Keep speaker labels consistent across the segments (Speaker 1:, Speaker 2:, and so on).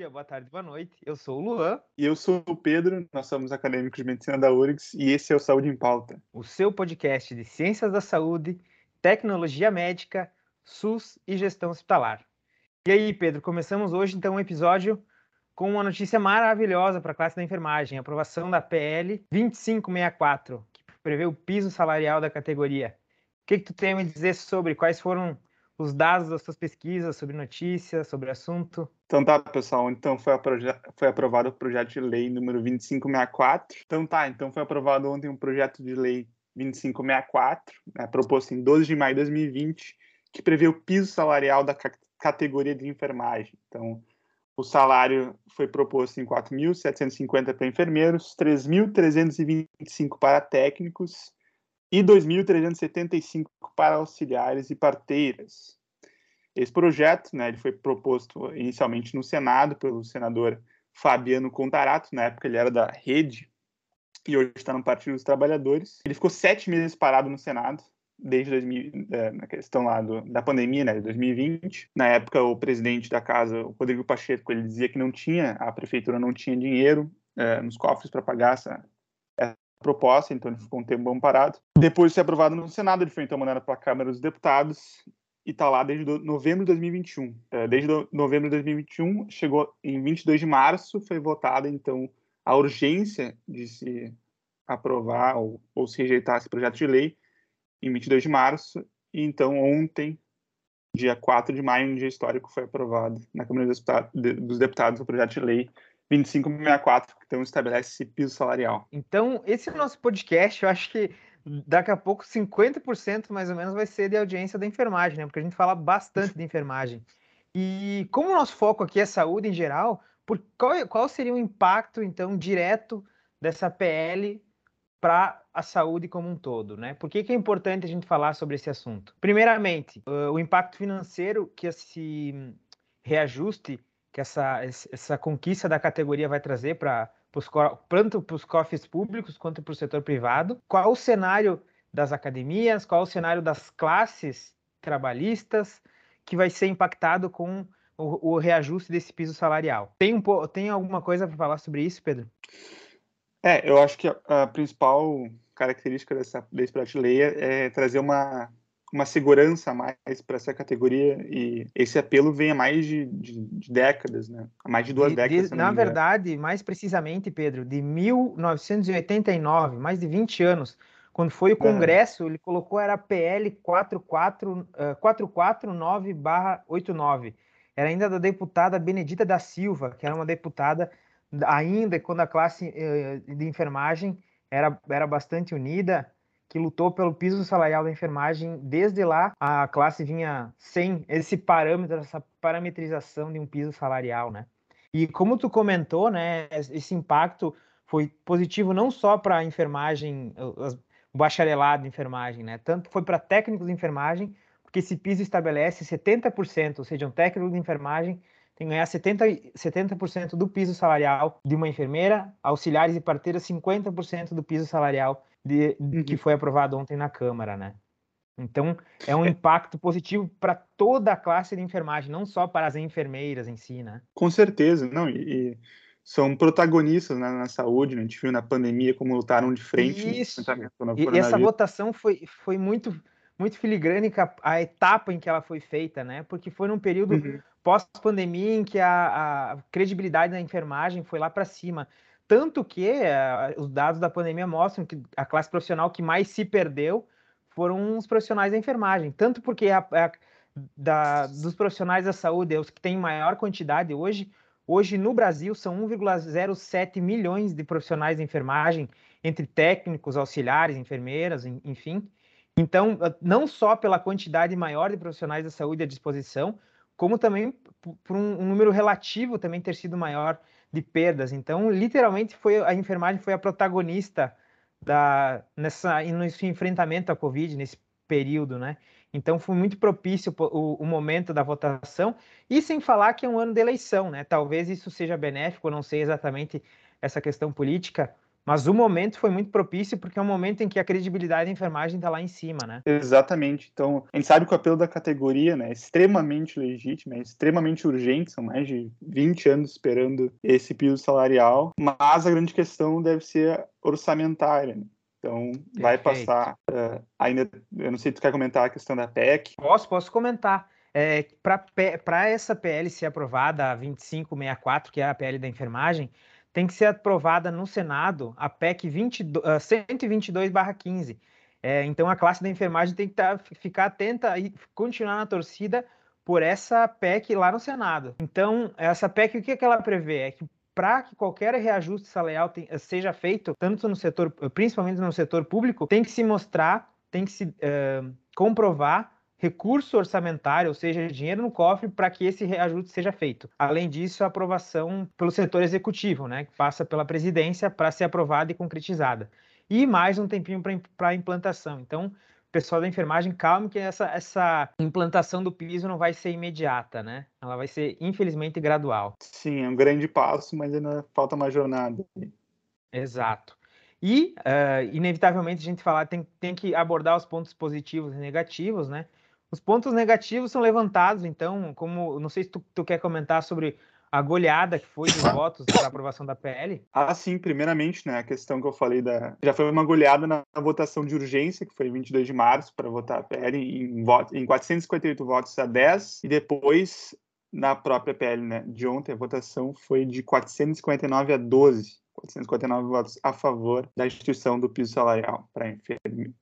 Speaker 1: dia, boa tarde, boa noite. Eu sou o Luan.
Speaker 2: E eu sou o Pedro, nós somos acadêmicos de medicina da URGS e esse é o Saúde em Pauta.
Speaker 1: O seu podcast de ciências da saúde, tecnologia médica, SUS e gestão hospitalar. E aí, Pedro, começamos hoje então um episódio com uma notícia maravilhosa para a classe da enfermagem, a aprovação da PL 2564, que prevê o piso salarial da categoria. O que, que tu tem a me dizer sobre quais foram os dados das suas pesquisas sobre notícias, sobre o assunto?
Speaker 2: Então tá, pessoal. Então foi, foi, aprovado o projeto de lei número 2564. Então tá, então foi aprovado ontem um projeto de lei 2564, né, proposto em 12 de maio de 2020, que prevê o piso salarial da categoria de enfermagem. Então, o salário foi proposto em 4.750 para enfermeiros, 3.325 para técnicos e 2.375 para auxiliares e parteiras. Esse projeto, né, ele foi proposto inicialmente no Senado pelo senador Fabiano Contarato, na época ele era da Rede e hoje está no Partido dos Trabalhadores. Ele ficou sete meses parado no Senado desde 2000, é, na questão lá do, da pandemia, né, de 2020. Na época, o presidente da casa, o Rodrigo Pacheco, ele dizia que não tinha, a prefeitura não tinha dinheiro é, nos cofres para pagar essa, proposta, então ele ficou um tempo bom parado. Depois de ser aprovado no Senado, ele foi então mandado para a Câmara dos Deputados e está lá desde novembro de 2021. É, desde novembro de 2021, chegou em 22 de março, foi votada então a urgência de se aprovar ou, ou se rejeitar esse projeto de lei em 22 de março, e então ontem, dia 4 de maio, um dia histórico, foi aprovado na Câmara dos Deputados o projeto de lei 2564, que então estabelece esse piso salarial.
Speaker 1: Então, esse nosso podcast, eu acho que daqui a pouco 50% mais ou menos vai ser de audiência da enfermagem, né? Porque a gente fala bastante de enfermagem. E como o nosso foco aqui é saúde em geral, por qual, qual seria o impacto, então, direto dessa PL para a saúde como um todo, né? Por que, que, é importante a gente falar sobre esse assunto? Primeiramente, o impacto financeiro que esse reajuste que essa, essa conquista da categoria vai trazer para tanto para os cofres públicos quanto para o setor privado. Qual o cenário das academias, qual o cenário das classes trabalhistas que vai ser impactado com o, o reajuste desse piso salarial. Tem, um, tem alguma coisa para falar sobre isso, Pedro?
Speaker 2: É, eu acho que a, a principal característica dessa, desse lei é, é trazer uma uma segurança a mais para essa categoria e esse apelo vem há mais de, de, de décadas, né? Há mais de duas de, décadas.
Speaker 1: na verdade, mais precisamente, Pedro, de 1989, mais de 20 anos, quando foi o Congresso, ele colocou era PL 44, uh, 449/89. Era ainda da deputada Benedita da Silva, que era uma deputada ainda quando a classe uh, de enfermagem era, era bastante unida que lutou pelo piso salarial da enfermagem. Desde lá, a classe vinha sem esse parâmetro, essa parametrização de um piso salarial, né? E como tu comentou, né, esse impacto foi positivo não só para a enfermagem, o bacharelado de enfermagem, né? Tanto foi para técnicos de enfermagem, porque esse piso estabelece 70%, ou seja, um técnico de enfermagem tem que ganhar 70%, 70 do piso salarial de uma enfermeira, auxiliares e parteiras 50% do piso salarial de, uhum. que foi aprovado ontem na Câmara, né? Então, é um é. impacto positivo para toda a classe de enfermagem, não só para as enfermeiras em si, né?
Speaker 2: Com certeza, não, e, e são protagonistas né, na saúde, né? a gente viu na pandemia como lutaram de frente.
Speaker 1: Isso, e essa votação foi, foi muito, muito filigrânica a etapa em que ela foi feita, né? Porque foi num período uhum. Pós-pandemia em que a, a credibilidade da enfermagem foi lá para cima. Tanto que uh, os dados da pandemia mostram que a classe profissional que mais se perdeu foram os profissionais da enfermagem. Tanto porque a, da, dos profissionais da saúde, os que têm maior quantidade hoje, hoje no Brasil são 1,07 milhões de profissionais de enfermagem, entre técnicos, auxiliares, enfermeiras, enfim. Então, não só pela quantidade maior de profissionais da saúde à disposição, como também por um, um número relativo também ter sido maior de perdas. Então, literalmente, foi a enfermagem foi a protagonista da nessa nesse enfrentamento à Covid nesse período, né? Então, foi muito propício o, o, momento da votação e sem falar que é um ano de eleição, né? Talvez isso seja benéfico, não sei exatamente essa questão política, Mas o momento foi muito propício porque é um momento em que a credibilidade da enfermagem está lá em cima, né?
Speaker 2: Exatamente. Então, a gente sabe que o apelo da categoria né, é extremamente legítimo, é extremamente urgente, são mais de 20 anos esperando esse piso salarial, mas a grande questão deve ser orçamentária. Né? Então, Perfeito. vai passar. Uh, ainda, eu não sei se tu quer comentar a questão da PEC.
Speaker 1: Posso, posso comentar. É, Para essa PL ser aprovada, a 2564, que é a PL da enfermagem, tem que ser aprovada no Senado a PEC 20, uh, 122-15. É, então a classe da enfermagem tem que tá, ficar atenta e continuar na torcida por essa PEC lá no Senado. Então, essa PEC, o que, é que ela prevê? É que para que qualquer reajuste salarial tem, seja feito, tanto no setor, principalmente no setor público, tem que se mostrar, tem que se uh, comprovar recurso orçamentário, ou seja, dinheiro no cofre para que esse reajuste seja feito. Além disso, a aprovação pelo setor executivo, né, que passa pela presidência para ser aprovada e concretizada. E mais um tempinho para a implantação. Então, pessoal da enfermagem, calme que essa, essa implantação do piso não vai ser imediata, né? Ela vai ser, infelizmente, gradual.
Speaker 2: Sim, é um grande passo, mas ainda falta uma jornada.
Speaker 1: Exato. E, uh, inevitavelmente, a gente falar, tem, tem que abordar os pontos positivos e negativos, né? Os pontos negativos são levantados, então, como não sei se tu, tu quer comentar sobre a goleada que foi dos votos para aprovação da PL?
Speaker 2: Ah, sim, primeiramente, né, a questão que eu falei da já foi uma goleada na, votação de urgência, que foi 22 de março para votar a PL em, voto, em 458 votos a 10 e depois na própria PL, né, de ontem a votação foi de 459 a 12. 459 votos a favor da instituição do piso salarial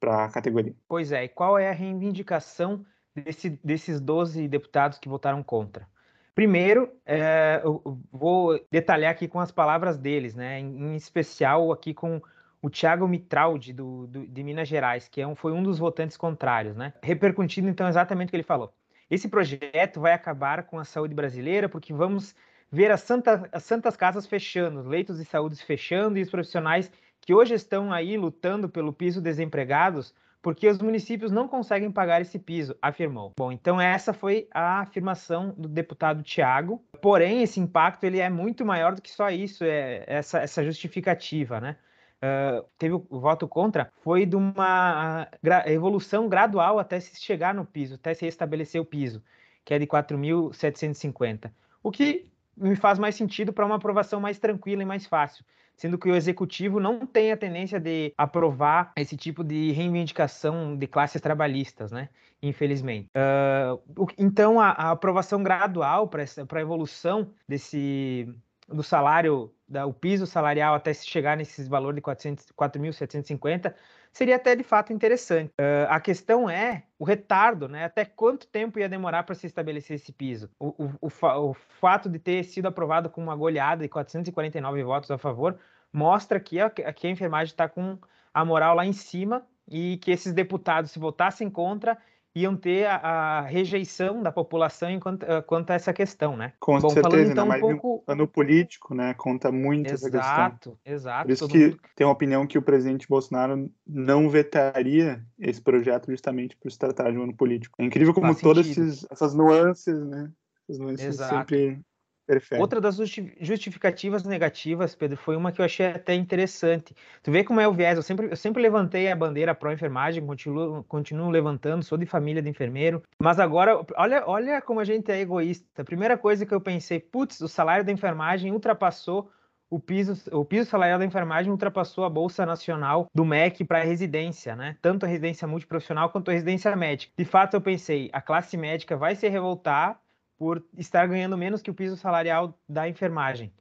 Speaker 2: para a categoria.
Speaker 1: Pois é, e qual é a reivindicação desse, desses 12 deputados que votaram contra. Primeiro, é, eu vou detalhar aqui com as palavras deles, né? em, especial aqui com o Thiago Mitraldi, do, do, de Minas Gerais, que é um, foi um dos votantes contrários, né? repercutindo então exatamente o que ele falou. Esse projeto vai acabar com a saúde brasileira porque vamos ver as, santa, as santas casas fechando, os leitos de saúde fechando e os profissionais que hoje estão aí lutando pelo piso desempregados porque os municípios não conseguem pagar esse piso, afirmou. Bom, então essa foi a afirmação do deputado Tiago. Porém, esse impacto ele é muito maior do que só isso, é essa, essa justificativa, né? Uh, teve o, voto contra, foi de uma gra evolução gradual até se chegar no piso, até se estabelecer o piso, que é de 4.750. O que me faz mais sentido para uma aprovação mais tranquila e mais fácil sendo que o executivo não tem a tendência de aprovar esse tipo de reivindicação de classes trabalhistas, né? Infelizmente. Uh, então, a, a, aprovação gradual para a evolução desse do salário, da, o piso salarial até se chegar nesses valores de 4.750 seria até de fato interessante. Uh, a questão é o retardo, né? Até quanto tempo ia demorar para se estabelecer esse piso? O, o, o, o, fato de ter sido aprovado com uma goleada de 449 votos a favor mostra que a, que a enfermagem está com a moral lá em cima e que esses deputados, se votassem contra, iam ter a, a rejeição da população enquanto, uh, quanto a essa questão, né?
Speaker 2: Com Bom, certeza, falando, então, um pouco... no político, né? Conta muito exato, essa questão.
Speaker 1: Exato, exato.
Speaker 2: Por isso que mundo... tem uma opinião que o presidente Bolsonaro não vetaria esse projeto justamente por se tratar de um ano político. É incrível como Faz todas esses, essas nuances, né? Essas nuances exato. sempre
Speaker 1: Perfeito. Outra das justificativas negativas, Pedro, foi uma que eu achei até interessante. Tu vê como é o viés. Eu sempre, eu sempre levantei a bandeira pró-enfermagem, continuo, continuo levantando, sou de família de enfermeiro. Mas agora, olha, olha como a gente é egoísta. A primeira coisa que eu pensei, putz, o salário da enfermagem ultrapassou o piso, o piso salarial da enfermagem ultrapassou a Bolsa Nacional do MEC para residência, né? Tanto a residência multiprofissional quanto a residência médica. De fato, eu pensei, a classe médica vai se revoltar por estar ganhando menos que o piso salarial da enfermagem.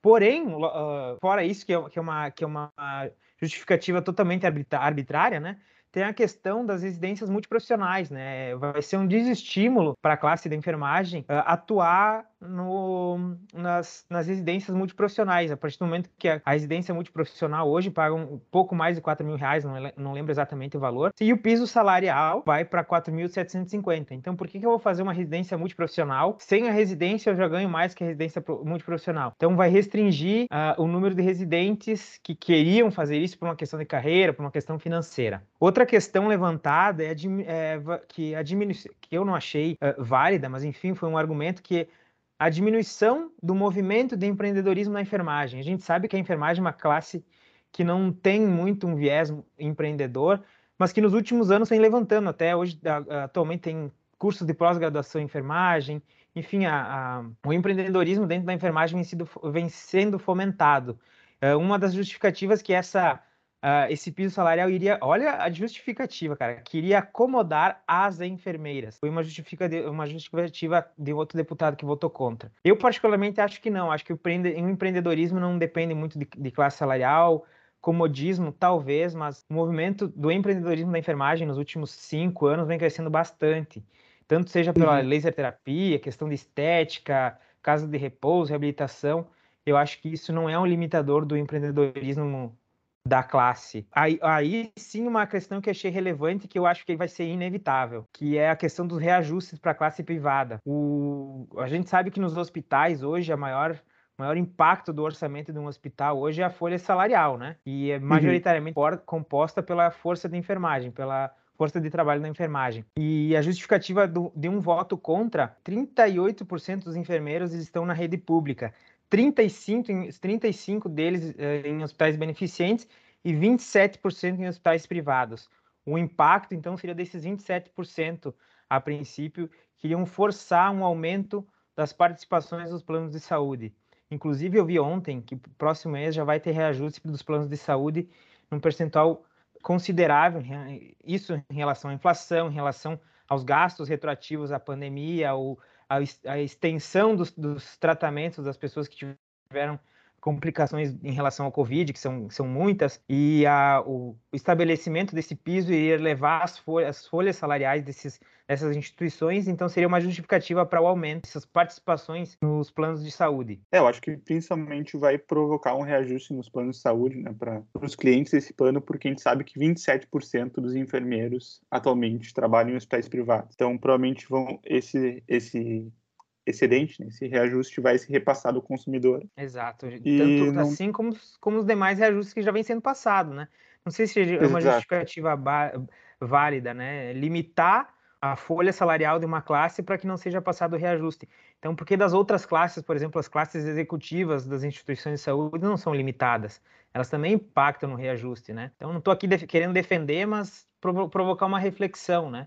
Speaker 1: Porém, uh, fora isso, que é, que é, uma, que é uma justificativa totalmente arbitrária, né? tem a questão das residências multiprofissionais, né? Vai ser um desestímulo para a classe da enfermagem uh, atuar no, nas, nas, residências multiprofissionais. A partir do momento que a, a, residência multiprofissional hoje paga um pouco mais de 4 mil reais, não, não lembro exatamente o valor, e o piso salarial vai para 4.750. Então, por que, que eu vou fazer uma residência multiprofissional? Sem a residência, eu já ganho mais que a residência multiprofissional. Então, vai restringir uh, o número de residentes que queriam fazer isso por uma questão de carreira, por uma questão financeira. Outra questão levantada é, é que que eu não achei uh, válida, mas enfim, foi um argumento que a diminuição do movimento de empreendedorismo na enfermagem. A gente sabe que a enfermagem é uma classe que não tem muito um viés empreendedor, mas que nos últimos anos vem levantando. Até hoje, atualmente, tem cursos de pós-graduação em enfermagem, enfim, a, a, o empreendedorismo dentro da enfermagem vem, sido, vem sendo fomentado. É uma das justificativas que essa, uh, esse piso salarial iria, olha a justificativa, cara, que iria acomodar as enfermeiras. Foi uma, justificativa, uma justificativa de outro deputado que votou contra. Eu, particularmente, acho que não. Acho que o, o empreendedorismo não depende muito de, de classe salarial, comodismo, talvez, mas o movimento do empreendedorismo da enfermagem nos últimos cinco anos vem crescendo bastante. Tanto seja pela uhum. laser terapia, questão de estética, casa de repouso, reabilitação. Eu acho que isso não é um limitador do empreendedorismo da classe. Aí, aí, sim uma questão que achei relevante que eu acho que vai ser inevitável, que é a questão dos reajustes para a classe privada. O, a gente sabe que nos hospitais hoje a maior maior impacto do orçamento de um hospital hoje é a folha salarial, né? E é uhum. majoritariamente uhum. composta pela força de enfermagem, pela força de trabalho da enfermagem. E a justificativa do, de um voto contra, 38% dos enfermeiros estão na rede pública, 35, 35 deles eh, em hospitais beneficentes e 27% em hospitais privados. O impacto, então, seria desses 27%, a princípio, que iriam forçar um aumento das participações dos planos de saúde. Inclusive, eu vi ontem que próximo mês já vai ter reajuste dos planos de saúde num percentual considerável, isso em relação à inflação, em relação aos gastos retroativos à pandemia, ou a, extensão dos, dos tratamentos das pessoas que tiveram complicações em relação ao Covid, que são, são muitas, e a, o estabelecimento desse piso iria levar as folhas, as folhas salariais desses, dessas instituições, então seria uma justificativa para o aumento dessas participações nos planos de saúde.
Speaker 2: É, eu acho que principalmente vai provocar um reajuste nos planos de saúde né, para os clientes desse plano, porque a gente sabe que 27% dos enfermeiros atualmente trabalham em hospitais privados. Então, provavelmente vão esse, esse excedente, né? esse reajuste vai ser repassado ao consumidor.
Speaker 1: Exato. E Tanto não... assim como, como os demais reajustes que já vêm sendo passados, né? Não sei se é uma Exato. justificativa válida, né? Limitar a folha salarial de uma classe para que não seja passado o reajuste. Então, porque das outras classes, por exemplo, as classes executivas das instituições de saúde não são limitadas. Elas também impactam no reajuste, né? Então, não estou aqui def querendo defender, mas provo provocar uma reflexão, né?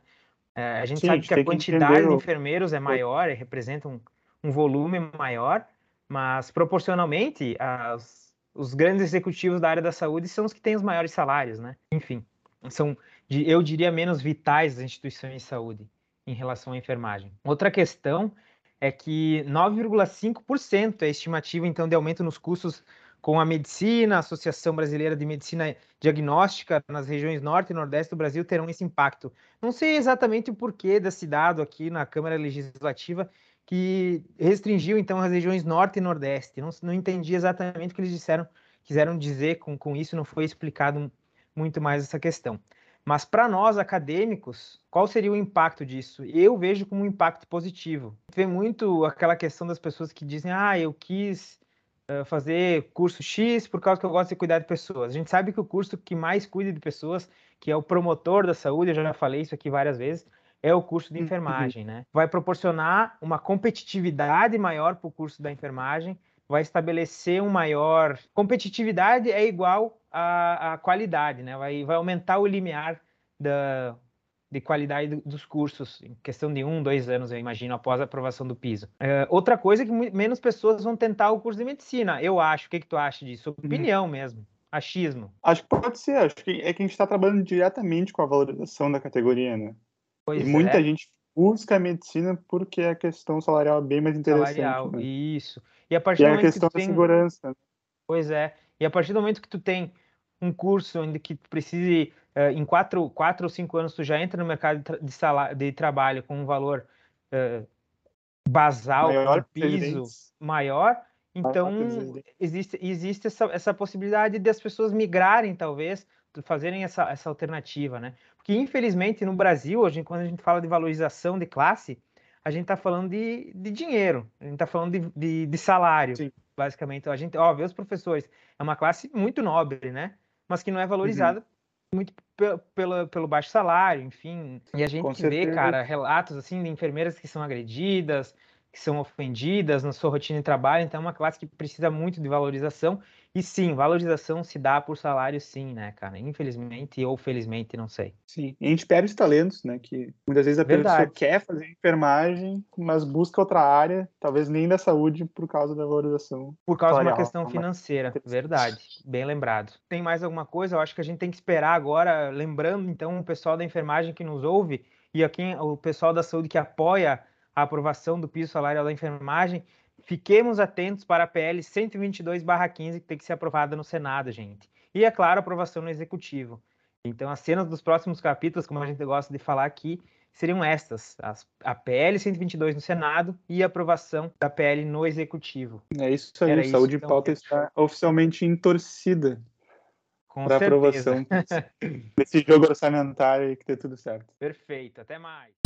Speaker 1: É, a gente Sim, sabe a gente que a quantidade que de enfermeiros é maior, representa um, um volume maior, mas proporcionalmente as, os grandes executivos da área da saúde são os que têm os maiores salários, né? Enfim, são, eu diria, menos vitais das instituições de saúde em relação à enfermagem. Outra questão é que 9,5% é a estimativa, então, de aumento nos custos com a medicina, a Associação Brasileira de Medicina Diagnóstica nas regiões norte e nordeste do Brasil terão esse impacto. Não sei exatamente o porquê desse dado aqui na Câmara Legislativa que restringiu então as regiões norte e nordeste. Não, não entendi exatamente o que eles disseram, quiseram dizer com, com isso, não foi explicado muito mais essa questão. Mas para nós acadêmicos, qual seria o impacto disso? Eu vejo como um impacto positivo. Vê muito aquela questão das pessoas que dizem: "Ah, eu quis fazer curso X por causa que eu gosto de cuidar de pessoas. A gente sabe que o curso que mais cuida de pessoas, que é o promotor da saúde, eu já falei isso aqui várias vezes, é o curso de uhum. enfermagem, né? Vai proporcionar uma competitividade maior para o curso da enfermagem, vai estabelecer um maior competitividade é igual à, à qualidade, né? Vai, vai aumentar o limiar da, de qualidade dos cursos, em questão de um, dois anos, eu imagino, após a aprovação do piso. É, outra coisa é que menos pessoas vão tentar o curso de medicina, eu acho. O que, que tu acha disso? Uhum. Opinião mesmo, achismo.
Speaker 2: Acho que pode ser, acho que é que a gente está trabalhando diretamente com a valorização da categoria, né? Pois e é. muita gente busca a medicina porque a questão salarial é bem mais interessante. Salarial, né?
Speaker 1: isso. E a partir
Speaker 2: e
Speaker 1: do
Speaker 2: é a questão
Speaker 1: da tem...
Speaker 2: segurança. Né?
Speaker 1: Pois é. E a partir do momento que tu tem um curso onde que precise uh, em quatro, quatro ou cinco anos tu já entra no mercado de, tra de, salário, de trabalho com um valor uh, basal, maior piso maior, então existe, existe essa, essa possibilidade de as pessoas migrarem, talvez, fazerem essa, essa alternativa, né? Porque, infelizmente, no Brasil, hoje, quando a gente fala de valorização de classe, a gente está falando de, de dinheiro, a gente está falando de, de, de salário, Sim. basicamente. A gente, ó, vê os professores, é uma classe muito nobre, né? Mas que não é valorizada uhum muito pelo, pelo baixo salário, enfim. E a gente vê, cara, relatos assim de enfermeiras que são agredidas, que são ofendidas na sua rotina de trabalho. Então, é uma classe que precisa muito de valorização. E sim, valorização se dá por salário, sim, né, cara? Infelizmente ou felizmente, não sei.
Speaker 2: Sim, e a gente perde talentos, né? Que muitas vezes a Verdade. pessoa quer fazer enfermagem, mas busca outra área, talvez nem da saúde, por causa da valorização.
Speaker 1: Por causa salarial. de uma questão né? financeira. Verdade, bem lembrado. Tem mais alguma coisa? Eu acho que a gente tem que esperar agora, lembrando então o pessoal da enfermagem que nos ouve e aqui o pessoal da saúde que apoia a aprovação do piso salarial da enfermagem Fiquemos atentos para a PL 122/15 que tem que ser aprovada no Senado, gente. E é claro, aprovação no executivo. Então, as cenas dos próximos capítulos, como a gente gosta de falar aqui, seriam estas: as, a PL 122 no Senado e a aprovação da PL no executivo.
Speaker 2: É isso aí, Era Saúde então, Pauta está oficialmente em torcida para aprovação desse jogo orçamentário e que dê tudo certo.
Speaker 1: Perfeito, até mais.